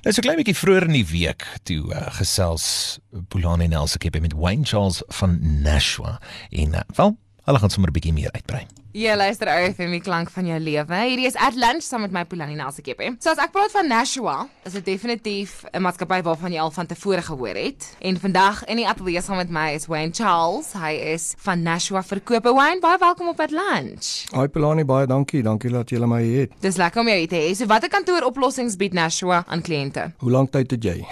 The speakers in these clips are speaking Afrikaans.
Dit is 'n klein bietjie vroeër in die week toe uh, gesels Polani Nelson met Wayne Charles van Nashua en uh, wel, hulle gaan sommer 'n bietjie meer uitbrei. Ja, luister ou vir my klank van jou lewe. Hierdie is at lunch saam met my Polani Nelsekepie. So as ek praat van Nashua, is dit definitief 'n maatskappy waarvan jy al van tevore gehoor het. En vandag in die ateljee saam met my is Wayne Charles. Hy is van Nashua Verkope Wayne. Baie welkom op at lunch. Hi Polani, baie dankie. Dankie dat jy my het. Dis lekker om jou te hê. So watter kantooroplossings bied Nashua aan kliënte? Hoe lank tyd het jy?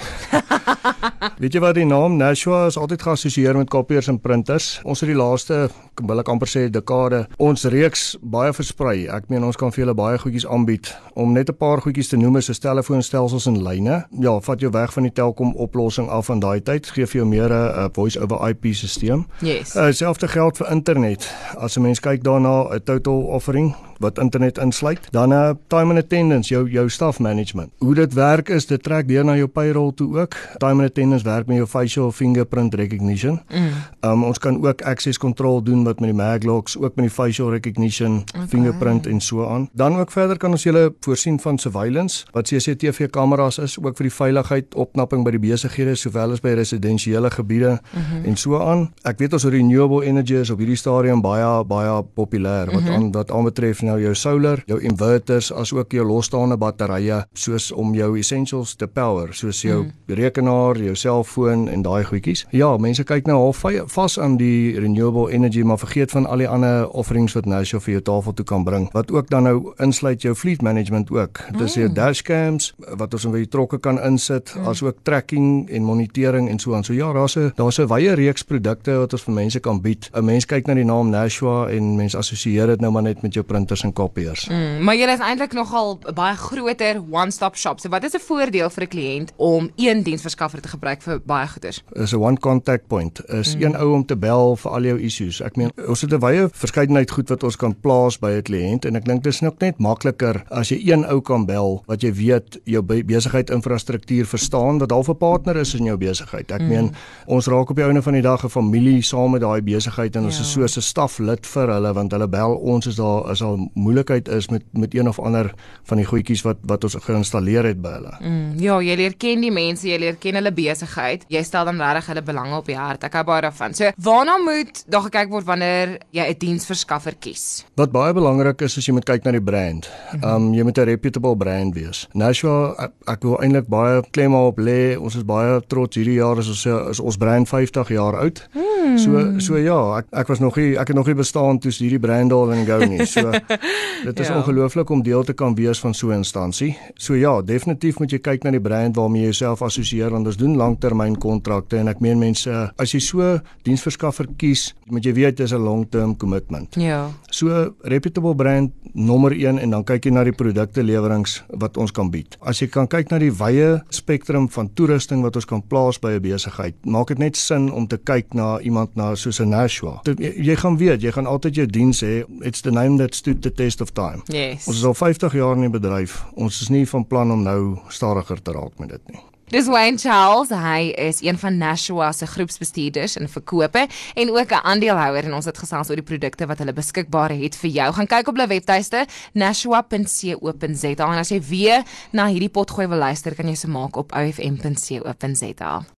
Weet jy wat die naam Nashua is altyd geassosieer met kopieers en printers. Ons het die laaste, wil ek amper sê dekade, ons reeks baie versprei. Ek meen ons kan vir julle baie goedjies aanbied. Om net 'n paar goedjies te noem is 'n telefoonstelsels en lyne. Ja, vat jou weg van die Telkom oplossing af van daai tyd, gee vir jou meer 'n voice over IP stelsel. Yes. Uh, selfde geld vir internet. As 'n mens kyk daarna, 'n total offering wat internet insluit. Uh, time and attendance, jou jou staff management. Hoe dit werk is dit trek deur na jou payroll toe ook. Time and attendance werk met jou facial fingerprint recognition. Mm. Um ons kan ook access control doen wat met die maglocks, ook met die facial recognition, okay. fingerprint en so aan. Dan ook verder kan ons julle voorsien van surveillance wat CCTV kameras is ook vir die veiligheid opknapping by die besighede sowel as by residensiële gebiede mm -hmm. en so aan. Ek weet ons renewable energy is op hierdie stadium baie baie populêr wat mm -hmm. aan wat aanbetref nou jou solar, jou inverters as ook jou losstaande batterye soos om jou essentials te power, soos jou mm. rekenaar, jou selfoon en daai goedjies. Ja, mense kyk nou half vas aan die renewable energy maar vergeet van al die ander offerings wat nou so vir jou tafel toe kan bring. Wat ook dan nou insluit jou fleet management ook. Dit is mm. jou dashcams wat ons in by die trokke kan insit, mm. asook tracking en monitering en so aan. So ja, daar's 'n daar's 'n wye reeks produkte wat ons vir mense kan bied. 'n Mens kyk na die naam Nashua en mense assosieer dit nou maar net met jou printers en kopieers. Mm, maar julle is eintlik nogal baie groter one-stop shop. So wat is 'n voordeel vir 'n kliënt om een diensverskaffer te gebruik vir baie goeders? Is 'n one contact point. Is mm. een ou om te bel vir al jou issues. Ek meen ons het 'n wye verskeidenheid goed wat ons kan plaas by 'n kliënt en ek dink dit is nog net makliker as jy een ou kan bel wat jy weet jou besigheid infrastruktuur verstaan wat half 'n partner is in jou besigheid. Ek mm. meen ons raak op die einde van die dag 'n familie saam met daai besigheid en ons ja. is so 'n staflid vir hulle want hulle bel ons is daar is al moeilikheid is met met een of ander van die goedjies wat wat ons geïnstalleer het by hulle. Mm, ja, jy leer ken die mense, jy leer ken hulle besigheid. Jy stel dan regtig hulle belange op die hart. Ek hou baie daarvan. So, waarna moet daar gekyk word wanneer jy 'n diensverskaffer kies? Wat baie belangrik is, is jy moet kyk na die brand. Ehm um, jy moet 'n reputable brand wees. Nashua, ek, ek wil eintlik baie klem op lê. Ons is baie trots hierdie jaar is ons is ons brand 50 jaar oud. Hmm. So so ja, ek ek was nog nie ek het nog nie bestaan toe hierdie brand al in go nie. So Dit is ja. ongelooflik om deel te kan wees van so 'n instansie. So ja, definitief moet jy kyk na die brand waarmee jy jouself assosieer want ons doen langtermynkontrakte en ek meen mense as jy so diensverskaffer kies, moet jy weet dit is 'n long-term commitment. Ja. So reputable brand nommer 1 en dan kyk jy na die produkte lewerings wat ons kan bied. As jy kan kyk na die wye spektrum van toerusting wat ons kan plaas by 'n besigheid, maak dit net sin om te kyk na iemand na soos 'n Nashua. Jy gaan weet, jy gaan altyd jou diens hê. It's the name that stood the test of time. Yes. Ons is al 50 jaar in die bedryf. Ons is nie van plan om nou stadiger te raak met dit nie. Dis Wayne Charles, hy is een van Nashua se groepsbestuurders in verkope en ook 'n aandeelhouer en ons het gesels oor die produkte wat hulle beskikbaar het vir jou. Gaan kyk op hulle webtuiste nashua.co.za en as jy weer na hierdie potgooi wil luister, kan jy se maak op ofm.co.za.